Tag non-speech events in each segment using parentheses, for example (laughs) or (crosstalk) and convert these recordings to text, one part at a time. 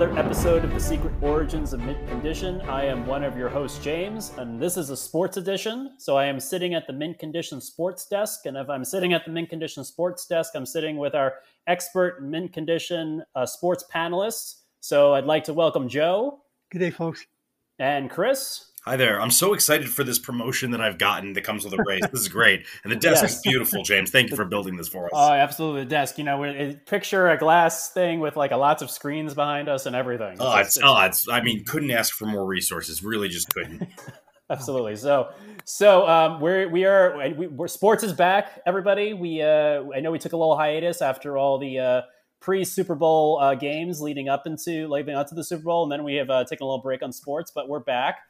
another episode of The Secret Origins of Mint Condition. I am one of your hosts, James, and this is a sports edition. So I am sitting at the Mint Condition Sports Desk. And if I'm sitting at the Mint Condition Sports Desk, I'm sitting with our expert Mint Condition uh, sports panelists. So I'd like to welcome Joe. Good day, folks. And Chris. Hi there. I'm so excited for this promotion that I've gotten that comes with a race. This is (laughs) great. And the desk yes. is beautiful, James. Thank you for building this for us. Oh, absolutely. The desk. You know, picture a glass thing with like a lots of screens behind us and everything. It's oh, it's, it's, oh, it's, I mean, couldn't ask for more resources. Really just couldn't. (laughs) absolutely. So, so um, we're, we are, we, we're, sports is back, everybody. We, uh, I know we took a little hiatus after all the, uh, pre Super Bowl uh, games leading up into leading up to the Super Bowl, and then we have uh, taken a little break on sports, but we're back.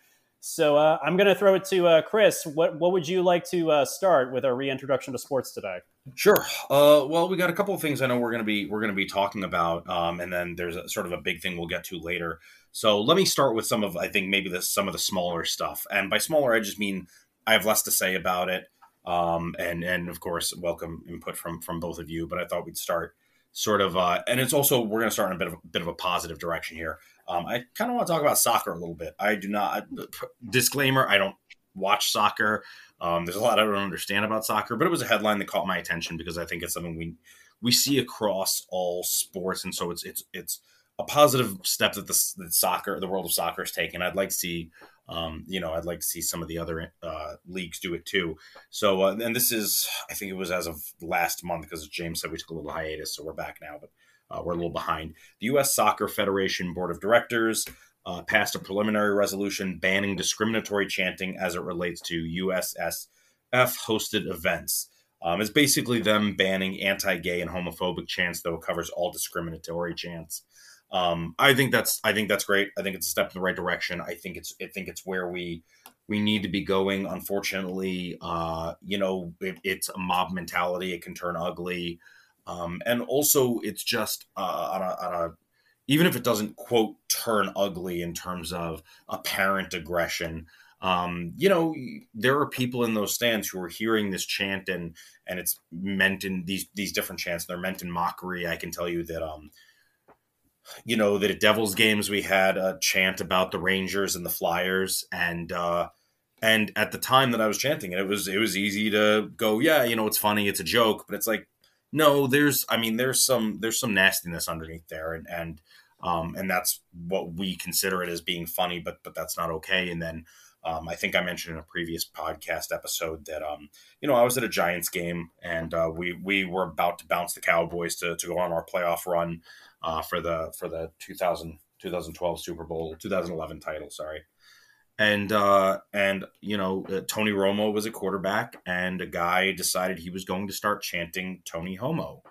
So uh, I'm going to throw it to uh, Chris. What what would you like to uh, start with our reintroduction to sports today? Sure. Uh, well, we got a couple of things I know we're going to be we're going to be talking about, um, and then there's a, sort of a big thing we'll get to later. So let me start with some of I think maybe the, some of the smaller stuff, and by smaller I just mean I have less to say about it, um, and and of course welcome input from from both of you. But I thought we'd start sort of, uh, and it's also we're going to start in a bit of a bit of a positive direction here. Um, I kind of want to talk about soccer a little bit. I do not, disclaimer, I don't watch soccer. Um, there's a lot I don't understand about soccer, but it was a headline that caught my attention because I think it's something we we see across all sports, and so it's it's it's a positive step that the that soccer, the world of soccer, is taking. I'd like to see, um, you know, I'd like to see some of the other uh, leagues do it too. So, uh, and this is, I think it was as of last month because James said we took a little hiatus, so we're back now. But uh, we're a little behind. The U.S. Soccer Federation Board of Directors uh, passed a preliminary resolution banning discriminatory chanting as it relates to USSF hosted events. Um, it's basically them banning anti-gay and homophobic chants, though it covers all discriminatory chants. Um, I think that's I think that's great. I think it's a step in the right direction. I think it's I think it's where we we need to be going. Unfortunately, uh, you know, it, it's a mob mentality. It can turn ugly. Um, and also, it's just uh, on, a, on a even if it doesn't quote turn ugly in terms of apparent aggression um, you know there are people in those stands who are hearing this chant and and it's meant in these these different chants they're meant in mockery i can tell you that um you know that at devils games we had a chant about the rangers and the flyers and uh and at the time that i was chanting it, it was it was easy to go yeah you know it's funny it's a joke but it's like no, there's I mean there's some there's some nastiness underneath there and and um, and that's what we consider it as being funny, but but that's not okay. And then um, I think I mentioned in a previous podcast episode that um, you know I was at a Giants game and uh, we we were about to bounce the Cowboys to, to go on our playoff run uh, for the for the 2000, 2012 Super Bowl 2011 title. Sorry, and uh, and you know uh, Tony Romo was a quarterback, and a guy decided he was going to start chanting Tony Homo,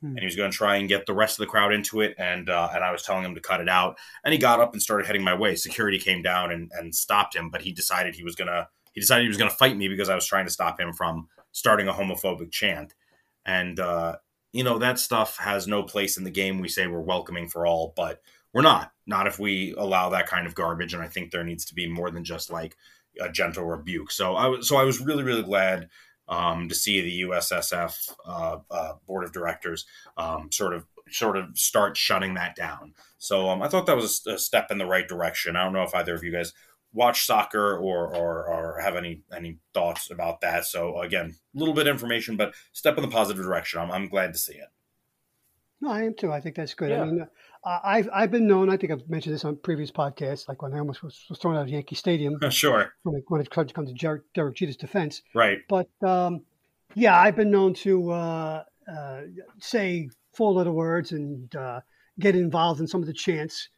hmm. and he was going to try and get the rest of the crowd into it, and uh, and I was telling him to cut it out, and he got up and started heading my way. Security came down and, and stopped him, but he decided he was gonna he decided he was gonna fight me because I was trying to stop him from starting a homophobic chant, and uh, you know that stuff has no place in the game. We say we're welcoming for all, but we're not. Not if we allow that kind of garbage. And I think there needs to be more than just like a gentle rebuke. So I was so I was really really glad um, to see the USSF uh, uh, board of directors um, sort of sort of start shutting that down. So um, I thought that was a step in the right direction. I don't know if either of you guys watch soccer or, or, or have any any thoughts about that. So again, a little bit of information, but step in the positive direction. I'm, I'm glad to see it. No, I am too. I think that's good. Yeah. I mean, uh, I've I've been known. I think I've mentioned this on previous podcasts, like when I almost was, was thrown out of Yankee Stadium. (laughs) sure. When it, when it tried to come to Derek, Derek Jeter's defense. Right. But um, yeah, I've been known to uh, uh, say four letter words and uh, get involved in some of the chants.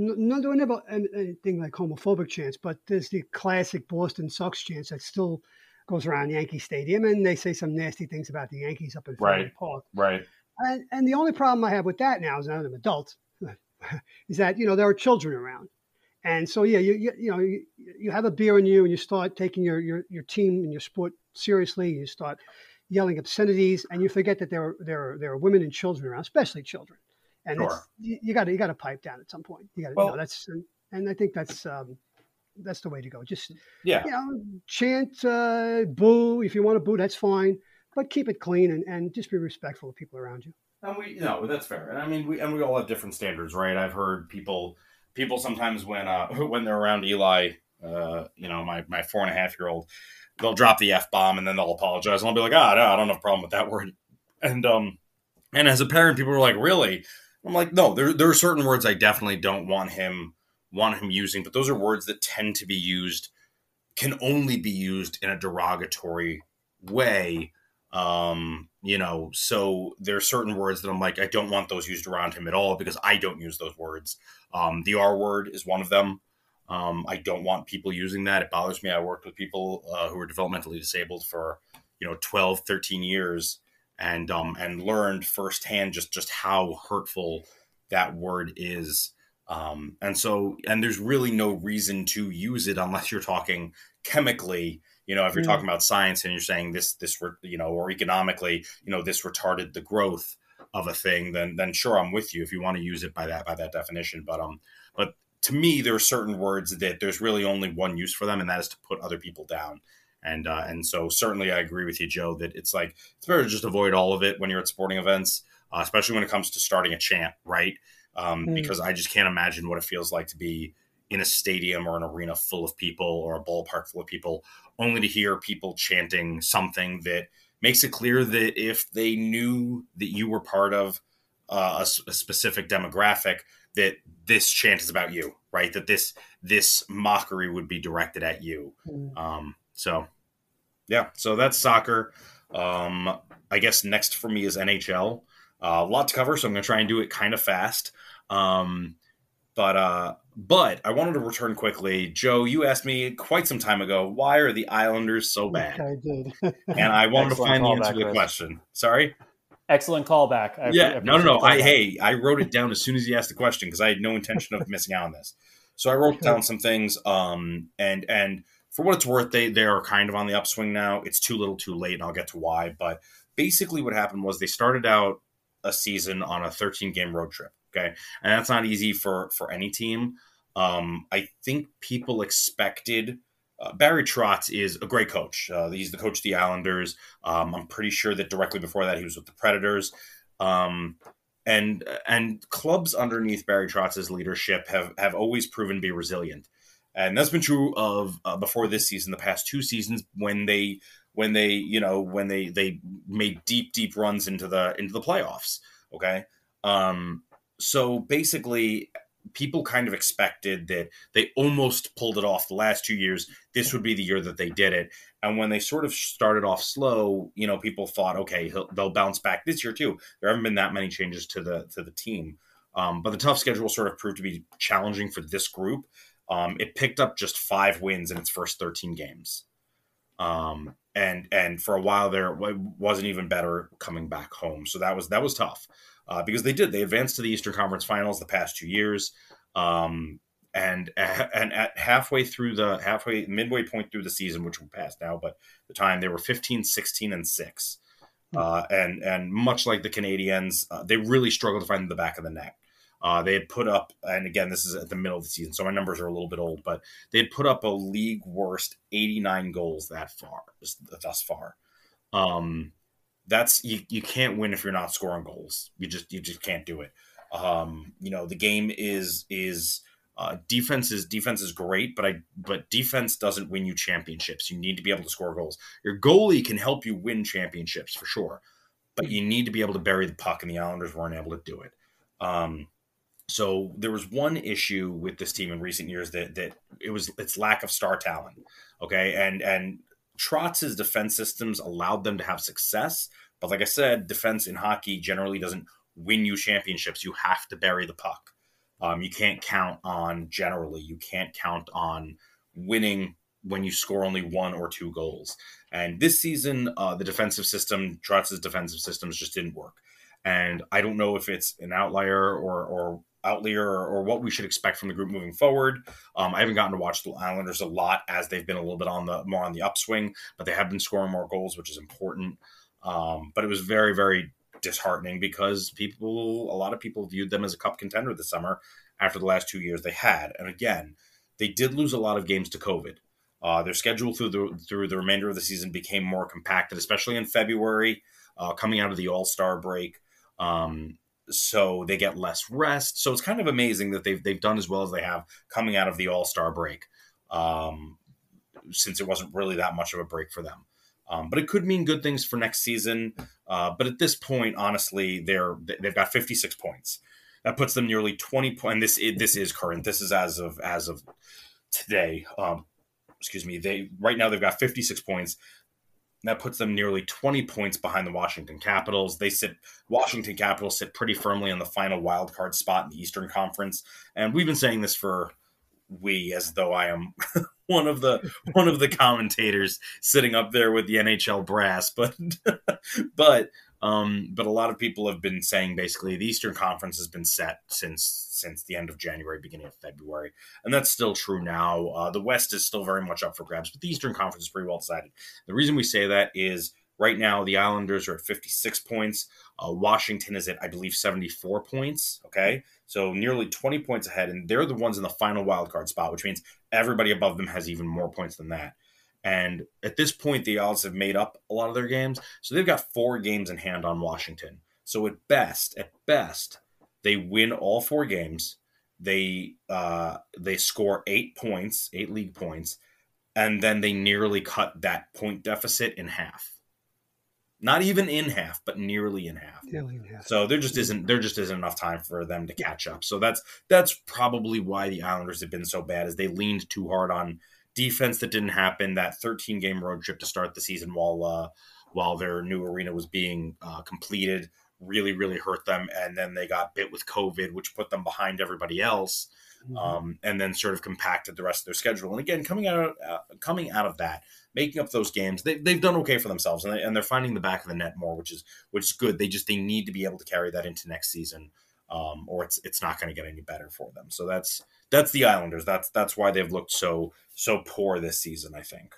Not doing about anything like homophobic chants, but there's the classic Boston sucks chants that still goes around Yankee Stadium, and they say some nasty things about the Yankees up in right. Park. Right. And, and the only problem I have with that now, as I'm an adult, is that you know there are children around, and so yeah, you you, you know you, you have a beer in you, and you start taking your, your your team and your sport seriously. You start yelling obscenities, and you forget that there are there are there are women and children around, especially children, and sure. you got to you got to pipe down at some point. You got to well, you know, that's and, and I think that's um, that's the way to go. Just yeah, you know, chant, uh, boo if you want to boo, that's fine but keep it clean and, and just be respectful of people around you. And we no, that's fair. And I mean, we and we all have different standards, right? I've heard people people sometimes when uh (laughs) when they're around Eli, uh, you know, my my four and a half year old, they'll drop the f bomb and then they'll apologize, and I'll be like, ah, oh, no, I don't have a problem with that word. And um, and as a parent, people are like, really? I'm like, no, there there are certain words I definitely don't want him want him using, but those are words that tend to be used can only be used in a derogatory way. Um you know so there are certain words that i'm like i don't want those used around him at all because i don't use those words. Um the r word is one of them. Um i don't want people using that. It bothers me. I worked with people uh, who are developmentally disabled for you know 12 13 years and um and learned firsthand just just how hurtful that word is. Um and so and there's really no reason to use it unless you're talking chemically. You know if you're mm. talking about science and you're saying this this you know or economically you know this retarded the growth of a thing then then sure i'm with you if you want to use it by that by that definition. But um but to me there are certain words that there's really only one use for them and that is to put other people down and uh, and so certainly i agree with you joe that it's like it's better to just avoid all of it when you're at sporting events uh, especially when it comes to starting a chant right um, mm. because i just can't imagine what it feels like to be in a stadium or an arena full of people or a ballpark full of people, only to hear people chanting something that makes it clear that if they knew that you were part of uh, a, a, specific demographic, that this chant is about you, right? That this this mockery would be directed at you. Mm. Um, so, yeah, so that's soccer. Um, I guess next for me is NHL. Uh, a lot to cover, so I'm going to try and do it kind of fast. Um, but uh, but I wanted to return quickly. Joe, you asked me quite some time ago, why are the Islanders so bad? I did. (laughs) and I wanted to find the answer to the question. Sorry? Excellent callback. I, yeah, no, no, no. I hey, I wrote it down as soon as he asked the question because I had no intention of missing out on this. So I wrote down some things. Um, and and for what it's worth, they they are kind of on the upswing now. It's too little, too late, and I'll get to why. But basically, what happened was they started out a season on a 13 game road trip. Okay, and that's not easy for for any team. Um, I think people expected. Uh, Barry Trotz is a great coach. Uh, he's the coach of the Islanders. Um, I'm pretty sure that directly before that he was with the Predators. Um, and and clubs underneath Barry Trotz's leadership have have always proven to be resilient, and that's been true of uh, before this season, the past two seasons when they when they you know when they they made deep deep runs into the into the playoffs. Okay, um, so basically people kind of expected that they almost pulled it off the last two years. This would be the year that they did it. And when they sort of started off slow, you know, people thought, okay, they'll bounce back this year too. There haven't been that many changes to the to the team, um, but the tough schedule sort of proved to be challenging for this group. Um, it picked up just five wins in its first 13 games. Um, and and for a while there, it wasn't even better coming back home. So that was that was tough uh, because they did. They advanced to the Eastern Conference Finals the past two years, um, and (laughs) and at halfway through the halfway midway point through the season, which we passed now, but the time they were 15, 16, and six, hmm. uh, and and much like the Canadiens, uh, they really struggled to find the back of the net. Uh, they had put up, and again, this is at the middle of the season, so my numbers are a little bit old, but they had put up a league worst 89 goals that far, thus far. Um, that's you, you can't win if you're not scoring goals. You just you just can't do it. Um, you know, the game is is uh, defense is defense is great, but I but defense doesn't win you championships. You need to be able to score goals. Your goalie can help you win championships for sure, but you need to be able to bury the puck, and the Islanders weren't able to do it. Um, so there was one issue with this team in recent years that that it was its lack of star talent. Okay, and and Trotz's defense systems allowed them to have success. But like I said, defense in hockey generally doesn't win you championships. You have to bury the puck. Um, you can't count on generally. You can't count on winning when you score only one or two goals. And this season, uh, the defensive system, Trotz's defensive systems just didn't work. And I don't know if it's an outlier or, or outlier or, or, what we should expect from the group moving forward. Um, I haven't gotten to watch the Islanders a lot as they've been a little bit on the more on the upswing, but they have been scoring more goals, which is important. Um, but it was very, very disheartening because people, a lot of people viewed them as a cup contender this summer after the last two years they had. And again, they did lose a lot of games to COVID. Uh, their schedule through the through the remainder of the season became more compacted, especially in February, uh, coming out of the All Star break. Um, so they get less rest. So it's kind of amazing that they've they've done as well as they have coming out of the All Star break, um, since it wasn't really that much of a break for them. Um, but it could mean good things for next season. Uh, but at this point, honestly, they're they've got 56 points. That puts them nearly 20 points. This this is current. This is as of as of today. Um, excuse me. They right now they've got 56 points. That puts them nearly 20 points behind the Washington Capitals. They sit Washington Capitals sit pretty firmly on the final wild card spot in the Eastern Conference, and we've been saying this for we as though I am (laughs) one of the one of the commentators sitting up there with the NHL brass, but (laughs) but um, but a lot of people have been saying basically the Eastern Conference has been set since since the end of January, beginning of February, and that's still true now. Uh, the West is still very much up for grabs, but the Eastern Conference is pretty well decided. The reason we say that is right now the Islanders are at 56 points. Uh, Washington is at I believe 74 points. Okay, so nearly 20 points ahead, and they're the ones in the final wild card spot, which means everybody above them has even more points than that. And at this point, the Isles have made up a lot of their games. So they've got four games in hand on Washington. So at best, at best, they win all four games. They uh, they score eight points, eight league points, and then they nearly cut that point deficit in half. Not even in half, but nearly in half. Nearly in half. So there just isn't there just isn't enough time for them to catch up. So that's that's probably why the Islanders have been so bad, is they leaned too hard on defense that didn't happen. That 13 game road trip to start the season while uh, while their new arena was being uh, completed really really hurt them, and then they got bit with COVID, which put them behind everybody else. Mm-hmm. Um, and then sort of compacted the rest of their schedule. And again, coming out of, uh, coming out of that, making up those games, they, they've done okay for themselves, and, they, and they're finding the back of the net more, which is which is good. They just they need to be able to carry that into next season, um, or it's it's not going to get any better for them. So that's that's the Islanders. That's that's why they've looked so so poor this season. I think.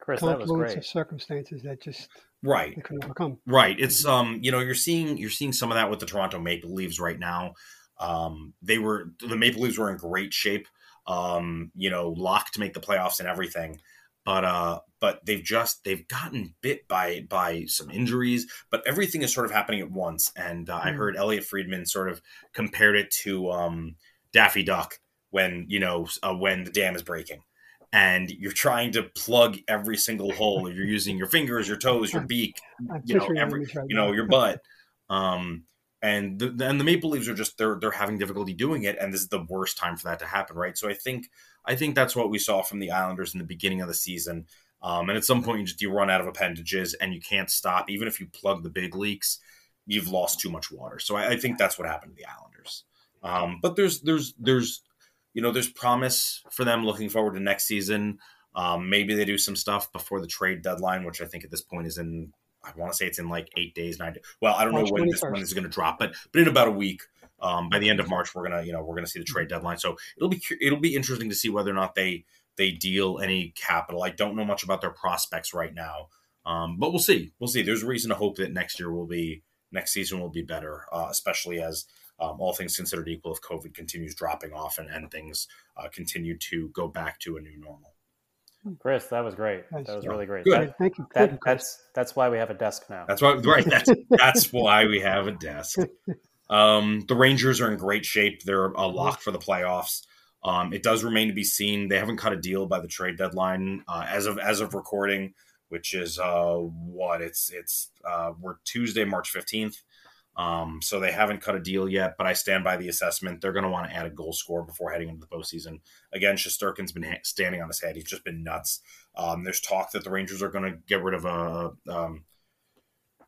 Chris, that was Confluence great. of circumstances that just Right. they couldn't overcome. Right. It's um, you know, you're seeing you're seeing some of that with the Toronto Maple Leafs right now. Um, they were the Maple Leafs were in great shape. Um, you know, locked to make the playoffs and everything. But uh, but they've just they've gotten bit by by some injuries. But everything is sort of happening at once. And uh, I Mm. heard Elliotte Friedman sort of compared it to um, Daffy Duck when you know uh, when the dam is breaking. And you're trying to plug every single hole. You're using your fingers, your toes, your beak, (laughs) I'm you know every you know your butt. Um and the, and the maple leafs are just they're they're having difficulty doing it and this is the worst time for that to happen right? So i think i think that's what we saw from the islanders in the beginning of the season. Um and at some point you just you run out of appendages and you can't stop. Even if you plug the big leaks you've lost too much water. So i, I think that's what happened to the islanders. Um but there's there's there's you know there's promise for them looking forward to next season um, maybe they do some stuff before the trade deadline, which I think at this point is in. I want to say it's in like eight days, nine. Days. Well, I don't March know when this 21st. when this is going to drop, but but in about a week, um, by the end of March, we're gonna you know we're gonna see the trade deadline. So it'll be it'll be interesting to see whether or not they they deal any capital. I don't know much about their prospects right now, um, but we'll see. We'll see. There's reason to hope that next year will be next season will be better, uh, especially as um, all things considered equal, if COVID continues dropping off and, and things uh, continue to go back to a new normal. Chris, that was great. Nice. That was really great. Good. That, Thank you. Thank that, you, that's that's why we have a desk now. That's why, right? That's (laughs) that's why we have a desk. Um, the Rangers are in great shape. They're a lock for the playoffs. Um, it does remain to be seen. They haven't cut a deal by the trade deadline uh, as of as of recording, which is uh, what it's it's uh, we're Tuesday, March fifteenth. Um, so they haven't cut a deal yet, but I stand by the assessment. They're going to want to add a goal scorer before heading into the postseason. Again, Shesterkin's been ha- standing on his head. He's just been nuts. Um, there's talk that the Rangers are going to get rid of a um,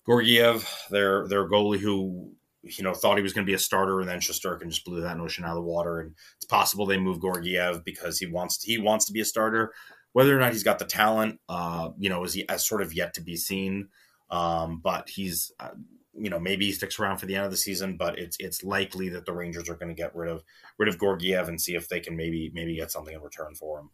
Georgiev, their their goalie, who you know thought he was going to be a starter, and then Shesterkin just blew that notion out of the water. And it's possible they move Georgiev because he wants to, he wants to be a starter. Whether or not he's got the talent, uh, you know, is he as sort of yet to be seen. Um, but he's, uh, you know, maybe he sticks around for the end of the season. But it's it's likely that the Rangers are going to get rid of rid of Georgiev and see if they can maybe maybe get something in return for him.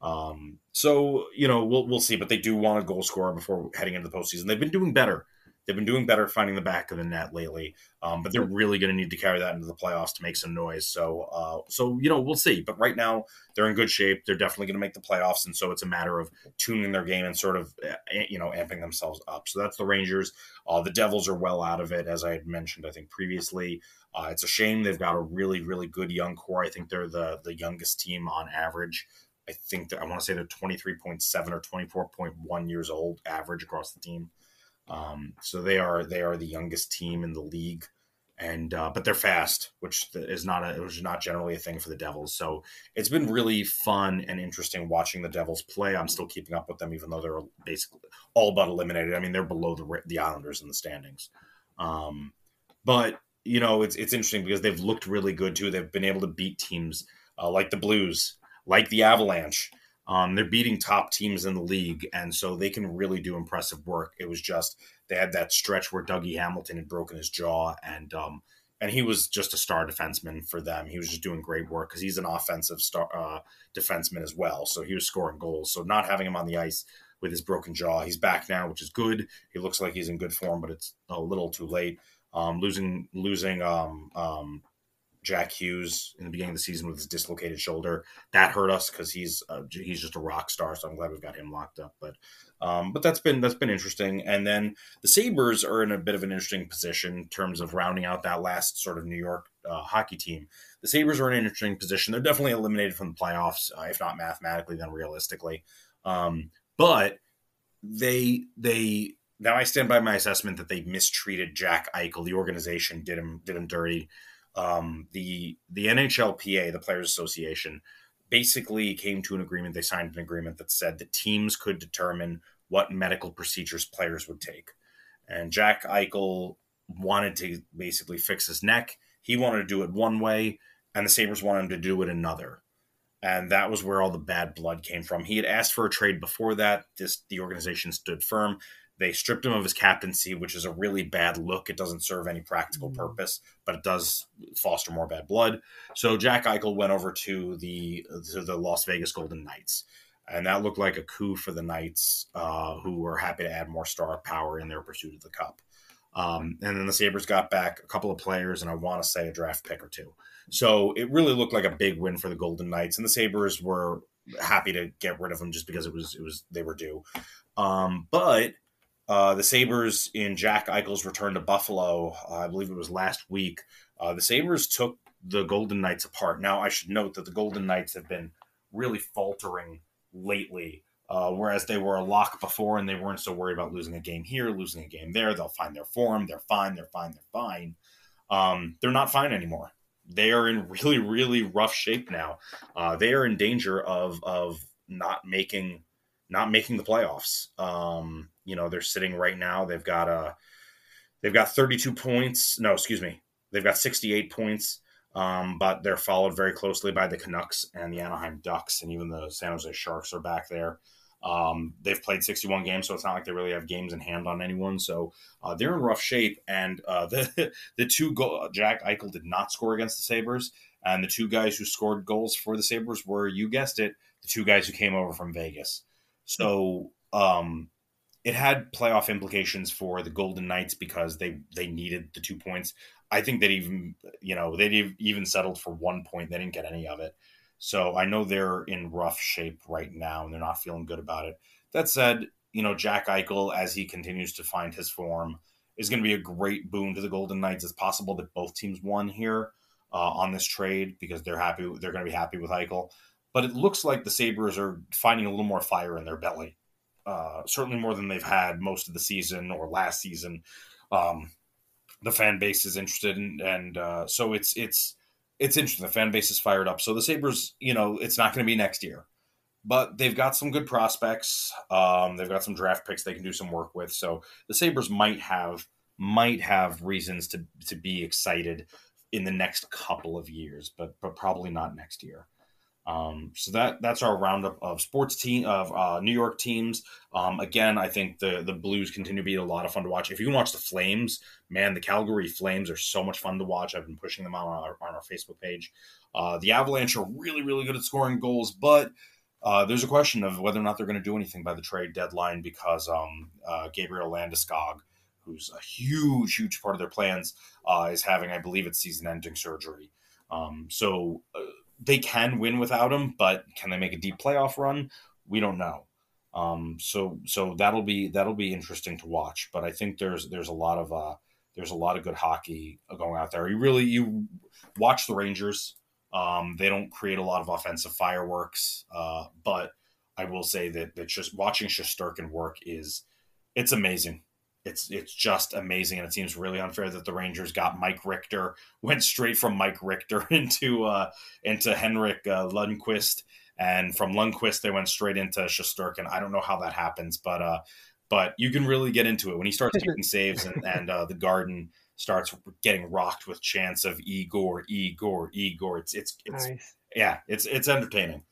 Um, so you know, we'll we'll see. But they do want a goal scorer before heading into the postseason. They've been doing better They've been doing better finding the back of the net lately, um, but they're really going to need to carry that into the playoffs to make some noise. So, uh, so you know, we'll see. But right now, they're in good shape. They're definitely going to make the playoffs, and so it's a matter of tuning their game and sort of, eh, you know, amping themselves up. So that's the Rangers. Uh, the Devils are well out of it, as I had mentioned, I think previously. Uh, it's a shame they've got a really, really good young core. I think they're the the youngest team on average. I think that I want to say they're 23.7 or 24.1 years old average across the team. Um, so they are they are the youngest team in the league, and uh, but they're fast, which is not a which is not generally a thing for the Devils. So it's been really fun and interesting watching the Devils play. I'm still keeping up with them, even though they're basically all but eliminated. I mean, they're below the the Islanders in the standings. Um, but you know, it's it's interesting because they've looked really good too. They've been able to beat teams uh, like the Blues, like the Avalanche. Um, they're beating top teams in the league, and so they can really do impressive work. It was just they had that stretch where Dougie Hamilton had broken his jaw, and um, and he was just a star defenseman for them. He was just doing great work because he's an offensive star uh, defenseman as well. So he was scoring goals. So not having him on the ice with his broken jaw, he's back now, which is good. He looks like he's in good form, but it's a little too late. Um, losing losing um, um, Jack Hughes in the beginning of the season with his dislocated shoulder. That hurt us because he's uh, he's just a rock star. So I'm glad we've got him locked up. But um, but that's been that's been interesting. And then the Sabres are in a bit of an interesting position in terms of rounding out that last sort of New York uh, hockey team. The Sabres are in an interesting position. They're definitely eliminated from the playoffs, uh, if not mathematically, then realistically. Um, but they they now I stand by my assessment that they mistreated Jack Eichel. The organization did him did him dirty um, the the NHLPA, the Players Association, basically came to an agreement. They signed an agreement that said that teams could determine what medical procedures players would take. And Jack Eichel wanted to basically fix his neck. He wanted to do it one way, and the Sabres wanted him to do it another. And that was where all the bad blood came from. He had asked for a trade before that. This the organization stood firm. They stripped him of his captaincy, which is a really bad look. It doesn't serve any practical mm. purpose, but it does foster more bad blood. So Jack Eichel went over to the to the Las Vegas Golden Knights, and that looked like a coup for the Knights, uh, who were happy to add more star power in their pursuit of the cup. Um, and then the Sabres got back a couple of players, and I want to say a draft pick or two. So it really looked like a big win for the Golden Knights, and the Sabres were happy to get rid of them just because it was it was they were due. Um, but uh, the Sabres in Jack Eichel's return to Buffalo, uh, I believe it was last week, uh, the Sabres took the Golden Knights apart. Now, I should note that the Golden Knights have been really faltering lately, uh, whereas they were a lock before and they weren't so worried about losing a game here, losing a game there. They'll find their form. They're fine. They're fine. They're fine. Um, they're not fine anymore. They are in (laughs) really, really rough shape now. Uh, they are in danger of of not making not making the playoffs. Um, you know, they're sitting right now. They've got a uh, they've got 32 points. No, excuse me. They've got 68 points. Um, but they're followed very closely by the Canucks and the Anaheim Ducks, and even the San Jose Sharks are back there. Um, they've played 61 games, so it's not like they really have games in hand on anyone. So uh, they're in rough shape. And uh, (laughs) the the two go- Jack Eichel did not score against the Sabres, and the two guys who scored goals for the Sabres were, you guessed it, the two guys who came over from Vegas. So um, it had playoff implications for the Golden Knights because they they needed the two points. I think that even you know they even settled for one point. They didn't get any of it. So I know they're in rough shape right now and they're not feeling good about it. That said, you know Jack Eichel as he continues to find his form is going to be a great boon to the Golden Knights. It's possible that both teams won here uh, on this trade because they're happy. They're going to be happy with Eichel but it looks like the Sabres are finding a little more fire in their belly. Uh, certainly more than they've had most of the season or last season. Um, the fan base is interested, in, and uh, so it's it's it's interesting. The fan base is fired up. So the Sabres, you know, it's not going to be next year, but they've got some good prospects. Um, they've got some draft picks they can do some work with. So the Sabres might have might have reasons to to be excited in the next couple of years, but but probably not next year. Um, so that that's our roundup of sports team of uh, New York teams. Um, again, I think the the Blues continue to be a lot of fun to watch. If you can watch the Flames, man, the Calgary Flames are so much fun to watch. I've been pushing them on our on our Facebook page. Uh, the Avalanche are really really good at scoring goals, but uh, there's a question of whether or not they're going to do anything by the trade deadline because um, uh, Gabriel Landeskog, who's a huge, huge part of their plans, uh, is having, I believe, it's season-ending surgery. Um, so uh, they can win without him, but can they make a deep playoff run? We don't know. Um, so so that'll be that'll be interesting to watch. But I think there's there's a lot of uh, there's a lot of good hockey going out there. You really you watch the Rangers. Um, they don't create a lot of offensive fireworks, uh, but I will say that that just watching Shesterkin work is it's amazing. It's it's just amazing, and it seems really unfair that the Rangers got Mike Richter, (laughs) went straight from Mike Richter (laughs) into uh, into Henrik uh, Lundqvist, and from Lundqvist they went straight into Shesterkin. I don't know how that happens, but uh, but you can really get into it when he starts (laughs) making saves and and uh, the Garden starts getting rocked with chants of Igor, Igor, Igor. It's it's it's nice. yeah, it's it's entertaining.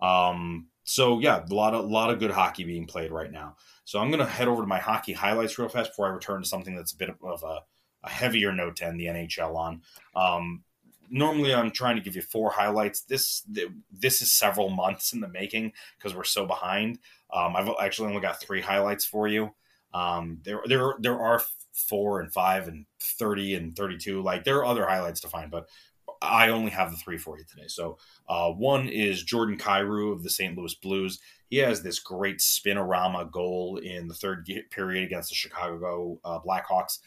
Um, so yeah, a lot of a lot of good hockey being played right now. So I'm to head over to my hockey highlights real fast before I return to something that's a bit of a, a heavier note to end the NHL on. Um, normally, I'm trying to give you four highlights. This this is several months in the making because we're so behind. Um, I've actually only got three highlights for you. Um, there there there are four and five and thirty and thirty two. Like there are other highlights to find, but I only have the three for you today. So uh, one is Jordan Kyrou of the St. Louis Blues. He has this great spinorama goal in the third period against the Chicago uh, Blackhawks.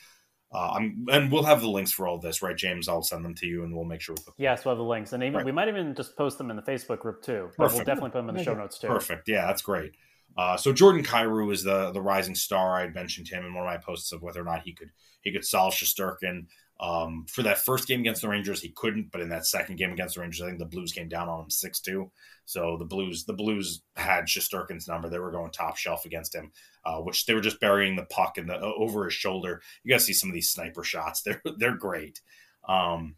Uh, and we'll have the links for all this, right, James? I'll send them to you, and we'll make sure we put. Them. Yes, we'll have the links, and even right. we might even just post them in the Facebook group too. But we'll definitely put them in the show notes too. Perfect. Yeah, that's great. Uh, so Jordan Kyrou is the the rising star. I mentioned him in one of my posts of whether or not he could he could solve Shesterkin. Um, for that first game against the Rangers, he couldn't, but in that second game against the Rangers, I think the Blues came down on him six two. So the Blues, the Blues had Shesterkin's number. They were going top shelf against him, uh, which they were just burying the puck in the uh, over his shoulder. You got to see some of these sniper shots. (laughs) They're they're great. Um,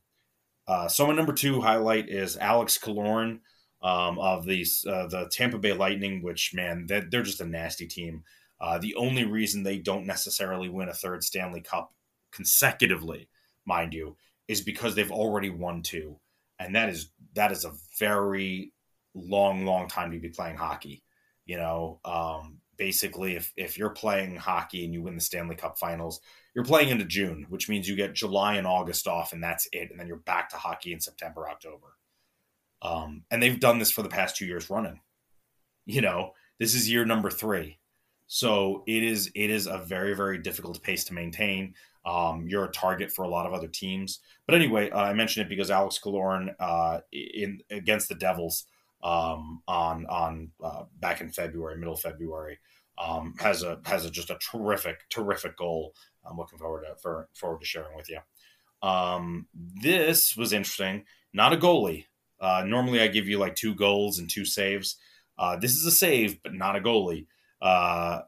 uh, so my number two highlight is Alex Killorn um, of these uh, the Tampa Bay Lightning, which man, they're, they're just a nasty team. Uh, the only reason they don't necessarily win a third Stanley Cup consecutively mind you, is because they've already won two, and that is that is a very long, long time to be playing hockey. You know, um, basically, if if you're playing hockey and you win the Stanley Cup Finals, you're playing into June, which means you get July and August off, and that's it, and then you're back to hockey in September, October. Um, and they've done this for the past two years running. You know, this is year number three. So it is it is a very very difficult pace to maintain. Um, you're a target for a lot of other teams. But anyway, uh, I mentioned it because Alex Killorn uh, in against the Devils um, on on uh, back in February, middle February, um, has a has a, just a terrific terrific goal. I'm looking forward to for, forward to sharing with you. Um, this was interesting. Not a goalie. Uh, normally, I give you like two goals and two saves. Uh, this is a save, but not a goalie. Uh,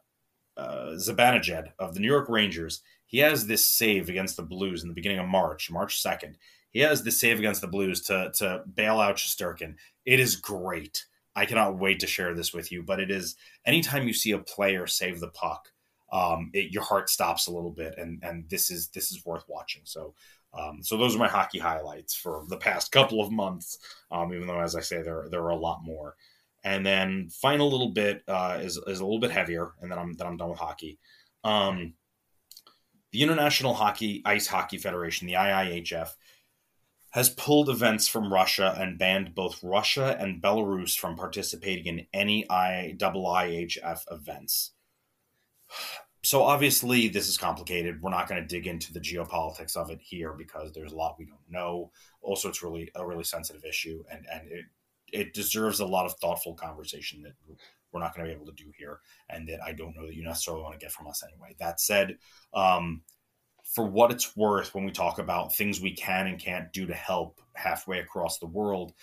uh, Zibanejad of the New York Rangers he has this save against the Blues in the beginning of March, March 2nd. He has this save against the Blues to, to bail out Shesterkin. It is great. I cannot wait to share this with you, but it is anytime you see a player save the puck, um, it, your heart stops a little bit, and and this is this is worth watching. So, um, so those are my hockey highlights for the past couple of months. Um, even though, as I say, there there are a lot more. And then final little bit uh, is is a little bit heavier, and then I'm then I'm done with hockey. Um, the International Hockey Ice Hockey Federation, the IIHF, has pulled events from Russia and banned both Russia and Belarus from participating in any IIHF events. So obviously this is complicated. We're not going to dig into the geopolitics of it here because there's a lot we don't know. Also, it's really a really sensitive issue, and and it it deserves a lot of thoughtful conversation that we're not going to be able to do here, and that I don't know that you necessarily want to get from us anyway. That said, um, for what it's worth, when we talk about things we can and can't do to help halfway across the world,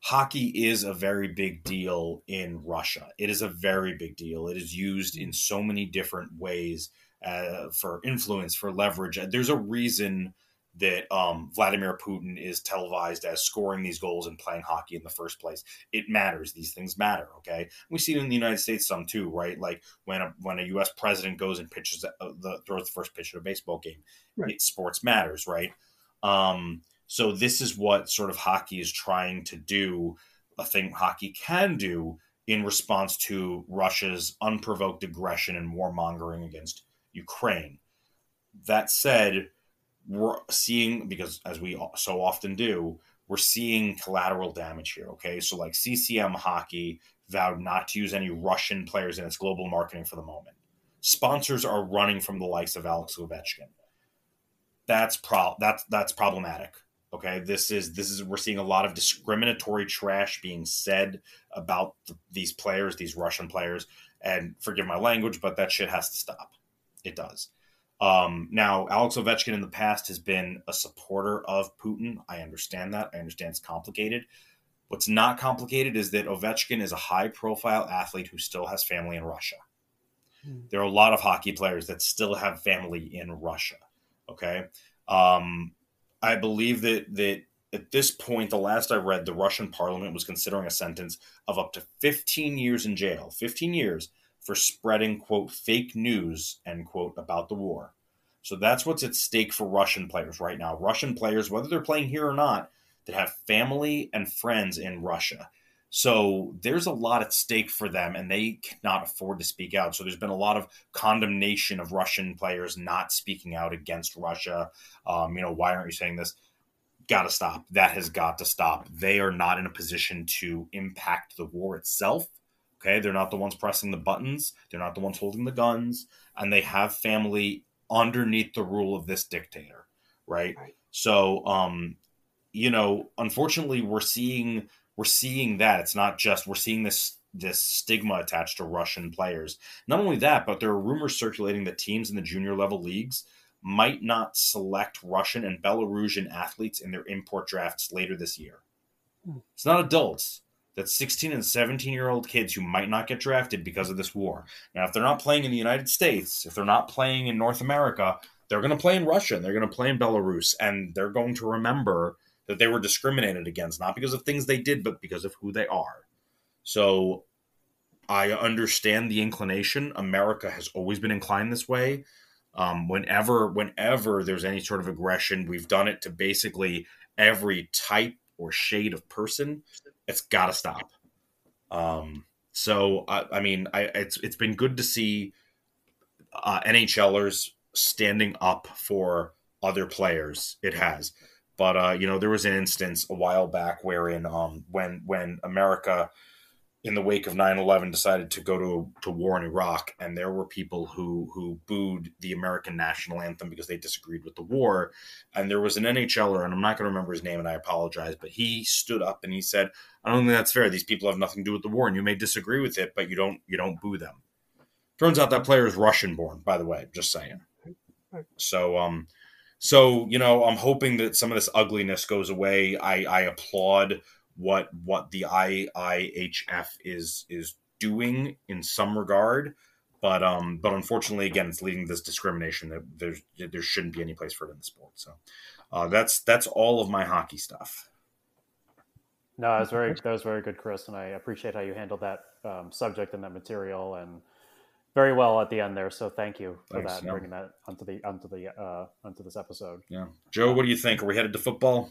hockey is a very big deal in Russia. It is a very big deal. It is used in so many different ways uh, for influence, for leverage. There's a reason that um, Vladimir Putin is televised as scoring these goals and playing hockey in the first place. It matters. These things matter. Okay, we see it in the United States some too, right? Like when a when a U.S. president goes and pitches the, the throws the first pitch at a baseball game, right. it, sports matters, right? Um, so this is what sort of hockey is trying to do. A thing hockey can do in response to Russia's unprovoked aggression and warmongering against Ukraine that said, we're seeing because as we so often do, we're seeing collateral damage here. Okay, so like CCM hockey vowed not to use any Russian players in its global marketing for the moment. Sponsors are running from the likes of Alex Ovechkin. That's pro that's that's problematic. Okay, this is this is we're seeing a lot of discriminatory trash being said about th- these players, these Russian players, and forgive my language, but that shit has to stop. It does. Um, now, Alex Ovechkin in the past has been a supporter of Putin. I understand that. I understand it's complicated. What's not complicated is that Ovechkin is a high profile athlete who still has family in Russia. Hmm. There are a lot of hockey players that still have family in Russia. Okay. Um, I believe that, that at this point, the last I read, the Russian parliament was considering a sentence of up to 15 years in jail, 15 years for spreading, quote, fake news, end quote, about the war. So that's what's at stake for Russian players right now. Russian players, whether they're playing here or not, that have family and friends in Russia. So there's a lot at stake for them, and they cannot afford to speak out. So there's been a lot of condemnation of Russian players not speaking out against Russia. Um, you know, why aren't you saying this? Got to stop. That has got to stop. They are not in a position to impact the war itself. Okay, they're not the ones pressing the buttons. They're not the ones holding the guns, and they have family underneath the rule of this dictator, right? right. So, um, you know, unfortunately, we're seeing we're seeing that it's not just we're seeing this this stigma attached to Russian players. Not only that, but there are rumors circulating that teams in the junior level leagues might not select Russian and Belarusian athletes in their import drafts later this year. Hmm. It's not adults. That's 16 and 17 year old kids who might not get drafted because of this war. Now, if they're not playing in the United States, if they're not playing in North America, they're going to play in Russia they're going to play in Belarus and they're going to remember that they were discriminated against, not because of things they did, but because of who they are. So I understand the inclination. America has always been inclined this way. Um, whenever, whenever there's any sort of aggression, we've done it to basically every type or shade of person. It's got to stop. Um, so I, I mean, I, it's it's been good to see uh, NHLers standing up for other players. It has. But uh, you know, there was an instance a while back wherein um, when when America, in the wake of 9-11, decided to go to to war in Iraq, and there were people who who booed the American national anthem because they disagreed with the war. And there was an NHLer, and I'm not going to remember his name, and I apologize, but he stood up and he said, "I don't think that's fair. These people have nothing to do with the war, and you may disagree with it, but you don't you don't boo them." Turns out that player is Russian born, by the way. Just saying. So um so you know, I'm hoping that some of this ugliness goes away. I, I applaud what what the IIHF is is doing in some regard, but um, but unfortunately, again, it's leading to this discrimination that there's there shouldn't be any place for it in the sport. So uh, that's that's all of my hockey stuff. No, that was very that was very good, Chris, and I appreciate how you handled that um, subject and that material and very well at the end there. So thank you for Thanks, that, yeah. bringing that onto the onto the uh, onto this episode. Yeah, Joe, what do you think? Are we headed to football?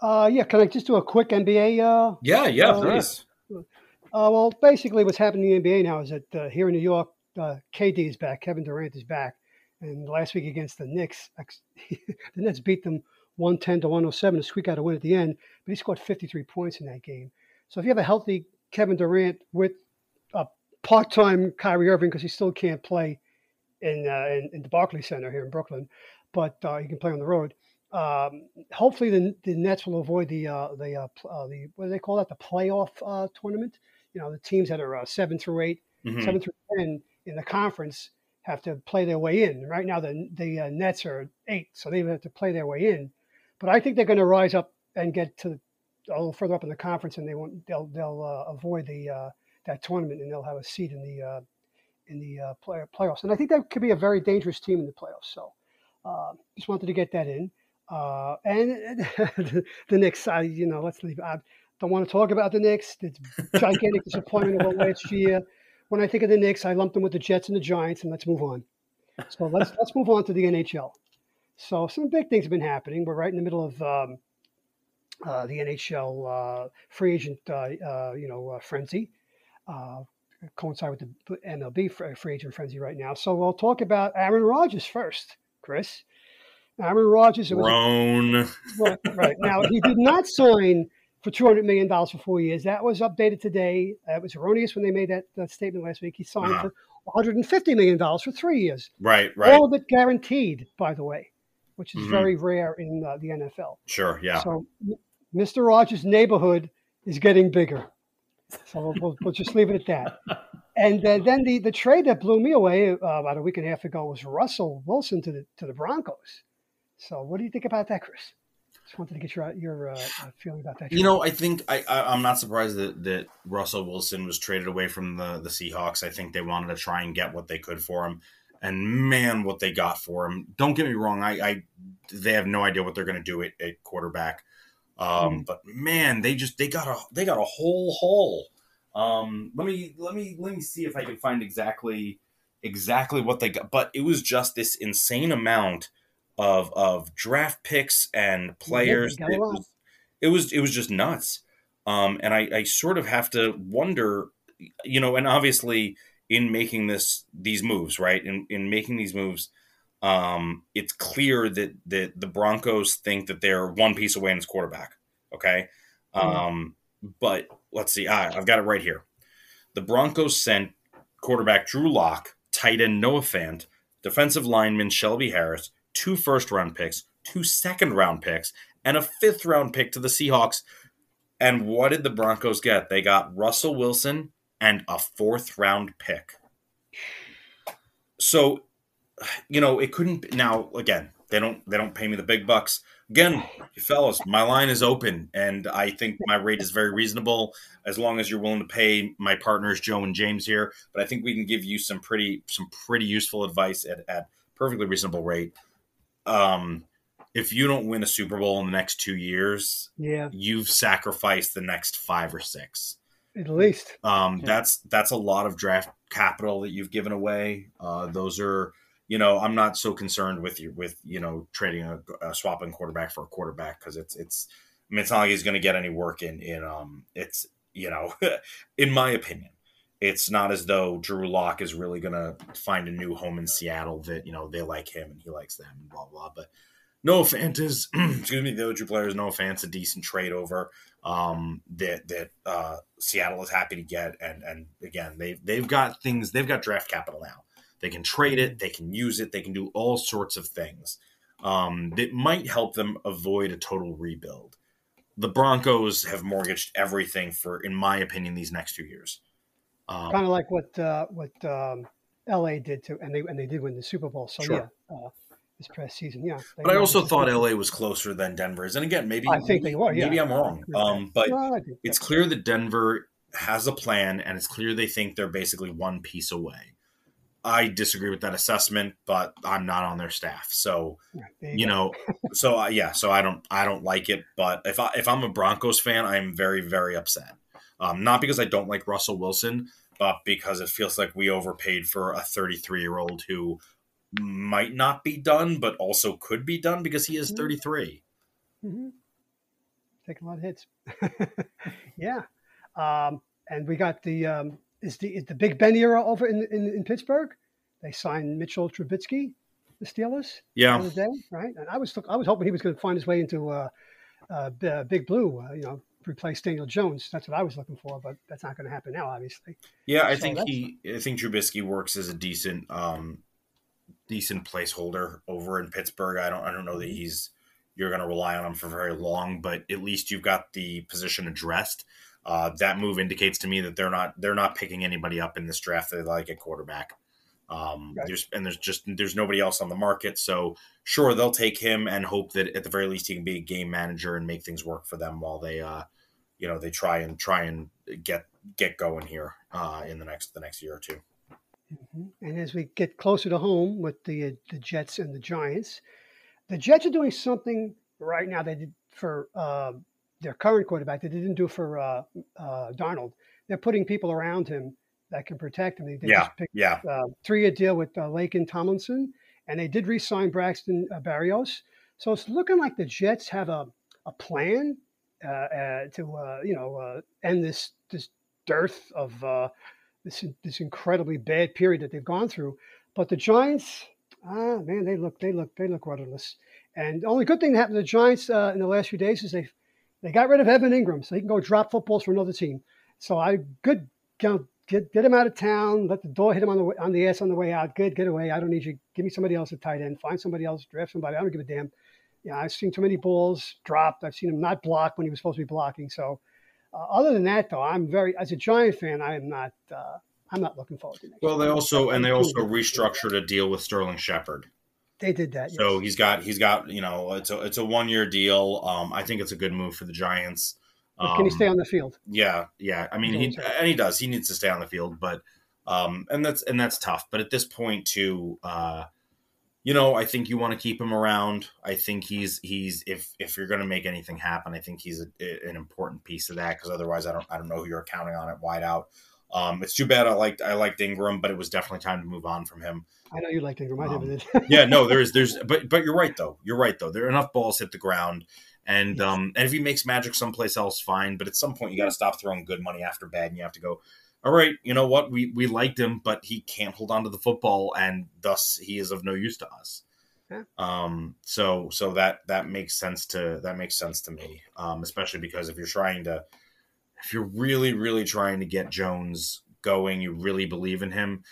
Uh, yeah. Can I just do a quick NBA? Uh, yeah, yeah, uh, please. Uh, well, basically, what's happening in the NBA now is that uh, here in New York, uh, KD is back, Kevin Durant is back, and last week against the Knicks, (laughs) the Nets beat them 110 to 107 to squeak out a win at the end, but he scored 53 points in that game. So if you have a healthy Kevin Durant with a part-time Kyrie Irving because he still can't play in, uh, in, in the Barclays Center here in Brooklyn, but uh, he can play on the road. Um, hopefully, the, the Nets will avoid the uh, the uh, uh, the what do they call that? The playoff uh, tournament. You know, the teams that are seven through 8 mm-hmm. seven through ten in the conference have to play their way in. Right now, the the Nets are eight, so they have to play their way in. But I think they're going to rise up and get to a little further up in the conference, and they won't. They'll they'll avoid the that tournament, and they'll have a seat in the uh, in the uh, play, playoffs. And I think that could be a very dangerous team in the playoffs. So uh, just wanted to get that in. Uh, and (laughs) the Knicks, I, you know, let's leave. I don't want to talk about the Knicks. It's gigantic disappointment of last year. When I think of the Knicks, I lump them with the Jets and the Giants, and let's move on. So let's let's move on to the NHL. So some big things have been happening. We're right in the middle of um, uh, the NHL uh, free agent, uh, uh you know, uh, frenzy coincide with the MLB free agent frenzy right now. So we'll talk about Aaron Rodgers first. Chris. Aaron Rodgers. Grown. (laughs) Right, right. Now, he did not sign for $200 million for four years. That was updated today. Uh, it was erroneous when they made that, that statement last week. He signed uh-huh. for $150 million for three years. Right, right. All of it guaranteed, by the way, which is mm-hmm. very rare in uh, the NFL. Sure, yeah. So, Mr. Rodgers' neighborhood is getting bigger. So we'll, we'll, we'll just leave it at that. And uh, then the, the trade that blew me away uh, about a week and a half ago was Russell Wilson to the to the Broncos. So what do you think about that, Chris? Just wanted to get your your uh, uh feeling about that. You know, I think I, I am not surprised that that Russell Wilson was traded away from the the Seahawks. I think they wanted to try and get what they could for him, and man, what they got for him. Don't get me wrong. I, I they have no idea what they're going to do at, at quarterback. Um, mm. But man, they just they got a they got a whole haul. Um, let me let me let me see if I can find exactly exactly what they got. But it was just this insane amount of of draft picks and players. It, was, it was it was just nuts. Um, and I, I sort of have to wonder, you know, and obviously in making this these moves, right? In in making these moves, um, it's clear that that the Broncos think that they're one piece away in his quarterback. Okay, mm-hmm. um, but let's see. Ah, I've got it right here. The Broncos sent quarterback Drew Lock, tight end Noah Fant, defensive lineman Shelby Harris, two first round picks, two second round picks, and a fifth round pick to the Seahawks. And what did the Broncos get? They got Russell Wilson and a fourth round pick. So, you know, it couldn't now again, they don't they don't pay me the big bucks. Again, fellas, my line is open and I think my rate is very reasonable as long as you're willing to pay my partners Joe and James here. But I think we can give you some pretty some pretty useful advice at, at perfectly reasonable rate um, if you don't win a Super Bowl in the next two years, yeah, you've sacrificed the next five or six at least. Um, yeah. That's that's a lot of draft capital that you've given away. Uh, those are, you know, I'm not so concerned with you with you know trading a, a swapping quarterback for a quarterback because it's it's. I mean, it's not like he's going to get any work in in um. It's you know, (laughs) in my opinion, it's not as though Drew Lock is really going to find a new home in Seattle that, you know, they like him and he likes them and blah, blah. But Noah Fant is, (clears throat) excuse me, the other two players, Noah Fant's a decent trade over um, that, that uh, Seattle is happy to get. And, and again, they've, they've got things, they've got draft capital now. They can trade it, they can use it, they can do all sorts of things um, that might help them avoid a total rebuild. The Broncos have mortgaged everything for, in my opinion, these next two years. Um, kind of like what uh, what um, LA did to, and they and they did win the Super Bowl. So sure. yeah, uh, this past season, yeah. But I also thought LA was closer than Denver's, and again, maybe I think they were. Yeah. Maybe I'm wrong, um, but well, it's clear that Denver has a plan, and it's clear they think they're basically one piece away. I disagree with that assessment, but I'm not on their staff, so you, you know, so uh, yeah, so I don't, I don't like it. But if I if I'm a Broncos fan, I'm very, very upset. Um, not because I don't like Russell Wilson, but because it feels like we overpaid for a 33 year old who might not be done, but also could be done because he is mm-hmm. 33. Mm-hmm. Taking a lot of hits. (laughs) yeah. Um, and we got the um, is the is the Big Ben era over in, in, in Pittsburgh. They signed Mitchell Trubisky, the Steelers. Yeah. The day, right. And I was I was hoping he was going to find his way into uh, uh, Big Blue. Uh, you know, replace Daniel Jones. That's what I was looking for, but that's not going to happen now, obviously. Yeah, I so think he. I think Trubisky works as a decent, um, decent placeholder over in Pittsburgh. I don't. I don't know that mm-hmm. he's. You're going to rely on him for very long, but at least you've got the position addressed. Uh, that move indicates to me that they're not they're not picking anybody up in this draft they like a quarterback. Um, right. There's and there's just there's nobody else on the market, so sure they'll take him and hope that at the very least he can be a game manager and make things work for them while they uh, you know they try and try and get get going here uh, in the next the next year or 2 mm-hmm. And as we get closer to home with the uh, the Jets and the Giants, the Jets are doing something right now. They did for uh, their current quarterback. They didn't do for uh, uh, Darnold. They're putting people around him that can protect him. They, they yeah, picked, yeah. Uh, three-year deal with Laken Tomlinson, and they did re-sign Braxton Berrios. So it's looking like the Jets have a, a plan uh, uh, to uh, you know end this this dearth of this this incredibly bad period that they've gone through. But the Giants, Ah, man, they look, they look, they look rudderless. And the only good thing that happened to the Giants uh, in the last few days is they they got rid of Evan Engram, so he can go drop footballs for another team. So I good get get him out of town. Let the door hit him on the on the ass on the way out. Good, get away. I don't need you. Give me somebody else at tight end. Find somebody else. Draft somebody. I don't give a damn. Yeah, I've seen too many balls dropped. I've seen him not block when he was supposed to be blocking. So uh, other than that, though, I'm very as a Giant fan, I am not. Uh, I'm not looking forward to next. Well, they also and they also (laughs) restructured a deal with Sterling Shepard. They did that. So yes. he's got he's got you know it's a it's a one year deal. Um, I think it's a good move for the Giants. But can he Um, stay on the field? Yeah, yeah. I mean, he what I'm saying. and he does. He needs to stay on the field, but um, and that's and that's tough. But at this point, too, uh, you know, I think you want to keep him around. I think he's he's if if you're going to make anything happen, I think he's a, an important piece of that because otherwise, I don't I don't know who you're counting on it wide out. Um, it's too bad. I liked I liked Engram, but it was definitely time to move on from him. I know you like Engram. I never Um, did. (laughs) yeah, no, there's there's but but you're right though. You're right though. There are enough balls hit the ground. And Yes. um and if he makes magic someplace else, fine. But at some point you gotta stop throwing good money after bad and you have to go, All right, you know what? We we liked him, but he can't hold on to the football and thus he is of no use to us. Yeah. Um so so that that makes sense to that makes sense to me. Um, especially because if you're trying to if you're really, really trying to get Jones going, you really believe in him,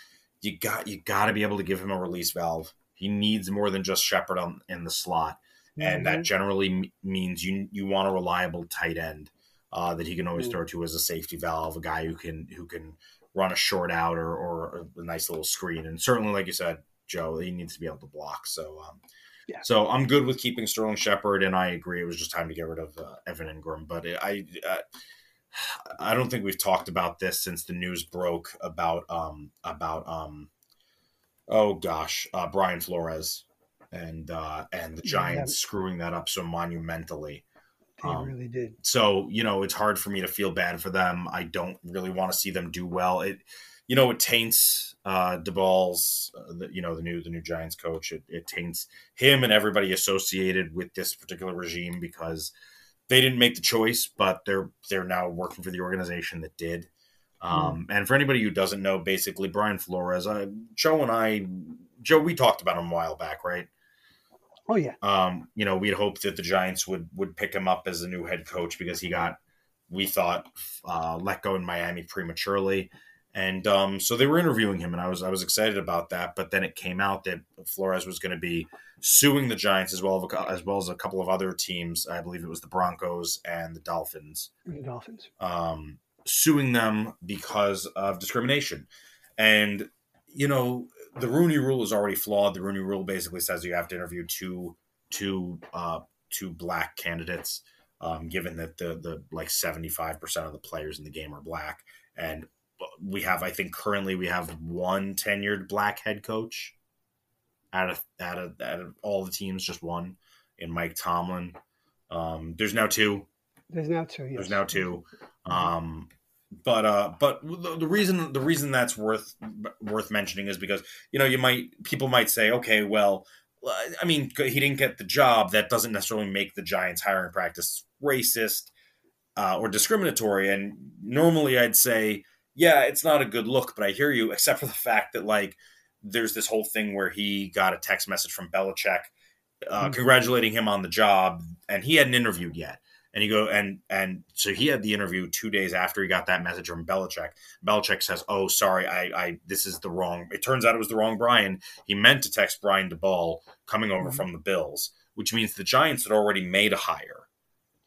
you got you got to be able to give him a release valve. He needs more than just Shepard on in the slot, and that Mhm. generally m- means you you want a reliable tight end uh, that he can always Mm. throw to as a safety valve, a guy who can who can run a short out or, or a nice little screen. And certainly, like you said, Joe, he needs to be able to block. So. Um, Yeah. So I'm good with keeping Sterling Shepard, and I agree it was just time to get rid of uh, Evan Engram. But I, I, I don't think we've talked about this since the news broke about um about um oh gosh uh, Brian Flores and uh, and the Giants yeah. screwing that up so monumentally. They um, really did. So you know it's hard for me to feel bad for them. I don't really want to see them do well. It you know it taints uh, Daboll's uh, the, you know the new the new Giants coach. It, it taints him and everybody associated with this particular regime because they didn't make the choice, but they're they're now working for the organization that did. Um, And for anybody who doesn't know, basically Brian Flores, I, Joe and I, Joe, we talked about him a while back, right? Oh yeah. Um, you know, we'd hoped that the Giants would would pick him up as the new head coach because he got, we thought, uh, let go in Miami prematurely, and um, so they were interviewing him, and I was I was excited about that. But then it came out that Flores was going to be suing the Giants as well as well as a couple of other teams. I believe it was the Broncos and the Dolphins The Dolphins. um, suing them because of discrimination. And, you know, the Rooney rule is already flawed. The Rooney rule basically says you have to interview two, two, uh, two black candidates, um, given that the, the like 75% of the players in the game are black. And we have, I think currently we have one tenured black head coach out of, out of, out of all the teams, just one in Mike Tomlin. Um, there's now two. There's now two. Yes. There's now two. Um, but uh, but the, the reason the reason that's worth worth mentioning is because you know you might people might say okay well I mean he didn't get the job. That doesn't necessarily make the Giants hiring practice racist uh, or discriminatory. And normally I'd say yeah it's not a good look but I hear you except for the fact that like there's this whole thing where he got a text message from Belichick uh, Mhm. congratulating him on the job and he hadn't interviewed yet and you go and and so he had the interview two days after he got that message from Belichick. Belichick says, "Oh, sorry, I, I this is the wrong." It turns out it was the wrong Brian. He meant to text Brian Daboll coming over Mhm. from the Bills, which means the Giants had already made a hire,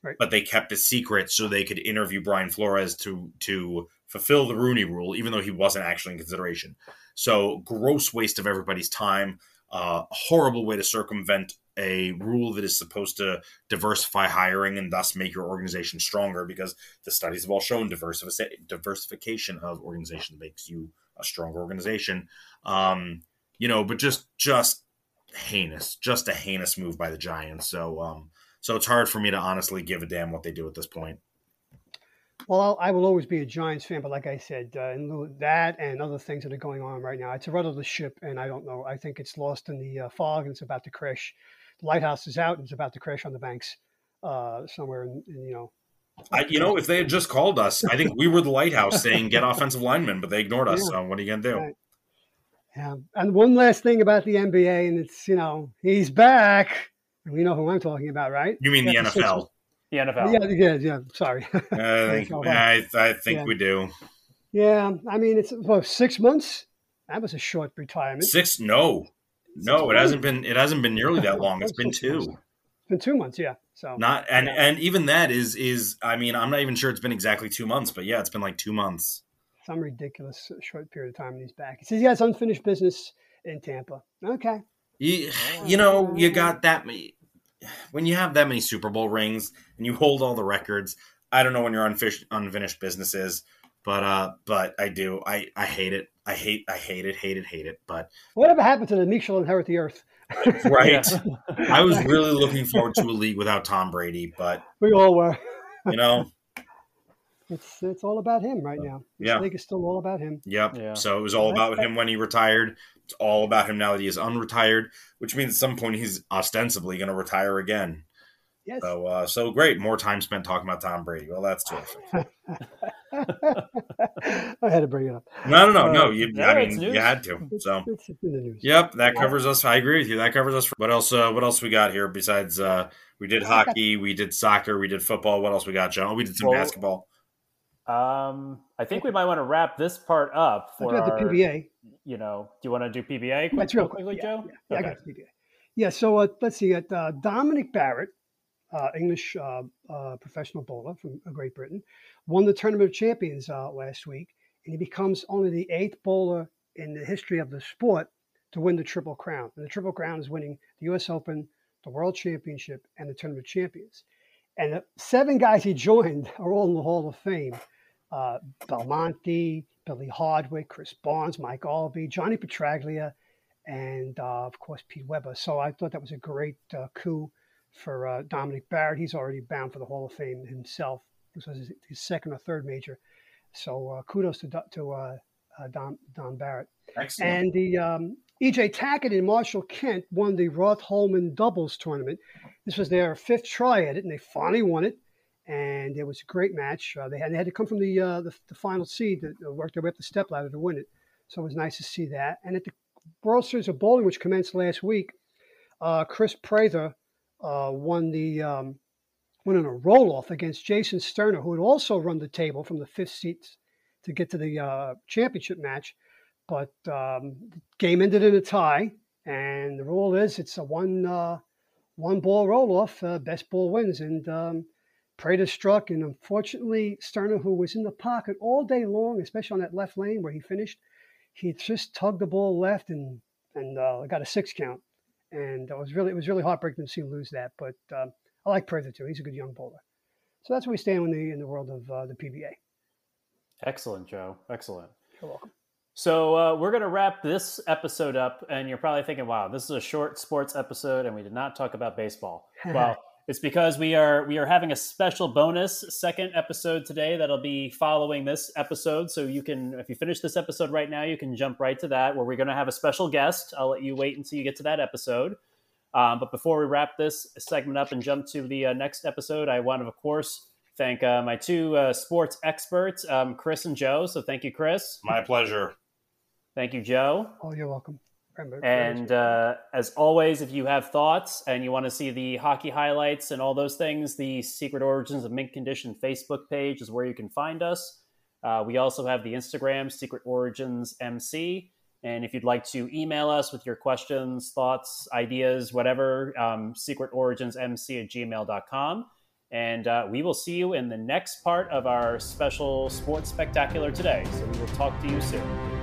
Right. but they kept it secret so they could interview Brian Flores to to fulfill the Rooney Rule, even though he wasn't actually in consideration. So gross waste of everybody's time. Uh, horrible way to circumvent a rule that is supposed to diversify hiring and thus make your organization stronger because the studies have all shown diversification of organization makes you a stronger organization um you know but just just heinous just a heinous move by the giants so um so it's hard for me to honestly give a damn what they do at this point Well, I'll, I will always be a Giants fan, but like I said, uh, that and other things that are going on right now, it's a rudderless ship, and I don't know. I think it's lost in the uh, fog and it's about to crash. The lighthouse is out and it's about to crash on the banks uh, somewhere in, in you know. I, you know if they had just called us i think we were the lighthouse saying get offensive linemen but they ignored us Yeah. so what are you gonna do Right. Yeah. And one last thing about the NBA, and it's, you know, he's back. And we know who I'm talking about, right? You mean the NFL? The NFL. Yeah, yeah, yeah. Sorry. (laughs) I think, I, I think Yeah. we do. yeah. I mean, it's well, six months. That was a short retirement. Six? No, no, it hasn't been. It hasn't been nearly that (laughs) long. It's been two. It's been two months, yeah. So Not and and even that is is. I mean, I'm not even sure it's been exactly two months, but yeah, it's been like two months. some ridiculous uh, short period of time and he's back. He says he has unfinished business in Tampa. Okay. You, you know, you got that many. When you have that many Super Bowl rings and you hold all the records, I don't know when your unfinished unfinished business is, but uh, but I do. I I hate it. I hate I hate it. Hate it. Hate it. But Whatever happened to the meek shall inherit the earth? (laughs) right, Yeah. I was really looking forward to a league without Tom Brady, but We all were. you know, (laughs) It's it's all about him right now. This Yeah. league is still all about him. Yep. Yeah. So it was all about him when he retired. It's all about him now that he is unretired, which means at some point he's ostensibly going to retire again. Yes. So, uh, so great. More time spent talking about Tom Brady. Well, that's terrific. (laughs) (laughs) I had to bring it up. No, no, no, Uh, no. You, yeah, I mean, news. you had to. So, It's in the news. yep, that covers us. I agree with you. That covers us. What else? Uh, what else we got here besides uh, we did hockey, we did soccer, we did football. What else we got, John? Oh, we did some Well, basketball. Um, I think we might want to wrap this part up for do have the PBA. you know, do you want to do PBA quick, That's real quickly, quick. Joe? Yeah, yeah, I got the PBA. Yeah. So uh, let's see. At uh, Dominic Barrett, uh, English uh, uh, professional bowler from uh, Great Britain, won the Tournament of Champions uh, last week, and he becomes only the eighth bowler in the history of the sport to win the Triple Crown. And the Triple Crown is winning the U.S. Open, the World Championship, and the Tournament of Champions. And the seven guys he joined (laughs) are all in the Hall of Fame. Uh, Belmonte, Billy Hardwick, Chris Barnes, Mike Aulby, Johnny Petraglia, and uh, of course Pete Weber. So I thought that was a great uh, coup for uh, Dominic Barrett. He's already bound for the Hall of Fame himself. This was his, his second or third major. So uh, kudos to to uh, uh, Don Don Barrett. Excellent. And the um, EJ Tackett and Marshall Kent won the Roth Holman doubles tournament. This was their fifth try at it, and they finally won it. And it was a great match. Uh, they had they had to come from the uh, the, the final seed that uh, worked their way up the step ladder to win it. So it was nice to see that. And at the World Series of Bowling, which commenced last week, uh, Chris Prather uh, won the um, won in a roll off against Jason Sterner, who had also run the table from the fifth seat to get to the uh, championship match. But um, the game ended in a tie, and the rule is it's a one uh, one ball roll off. Uh, best ball wins, and um, Prather struck, and unfortunately Sterner, who was in the pocket all day long, especially on that left lane where he finished, he just tugged the ball left and and uh, got a six count, and it was really it was really heartbreaking to see him lose that. But um, I like Prather too; he's a good young bowler. So that's where we stand in the in the world of uh, the PBA. Excellent, Joe. Excellent. You're welcome. So uh, we're going to wrap this episode up, and you're probably thinking, "Wow, this is a short sports episode, and we did not talk about baseball." (laughs) well, it's because we are we are having a special bonus second episode today that'll be following this episode. So you can, if you finish this episode right now, you can jump right to that where we're going to have a special guest. I'll let you wait until you get to that episode. Um, but before we wrap this segment up and jump to the uh, next episode, I want to, of course, thank uh, my two uh, sports experts, um, Chris and Joe. So thank you, Chris. My pleasure. Thank you, Joe. Oh, you're welcome. And uh, as always, if you have thoughts and you want to see the hockey highlights and all those things, the Secret Origins of Mint Condition Facebook page is where you can find us. Uh, we also have the Instagram, Secret Origins MC. And if you'd like to email us with your questions, thoughts, ideas, whatever, um, secretoriginsmc at gmail.com. And uh, we will see you in the next part of our special sports spectacular today. So we will talk to you soon.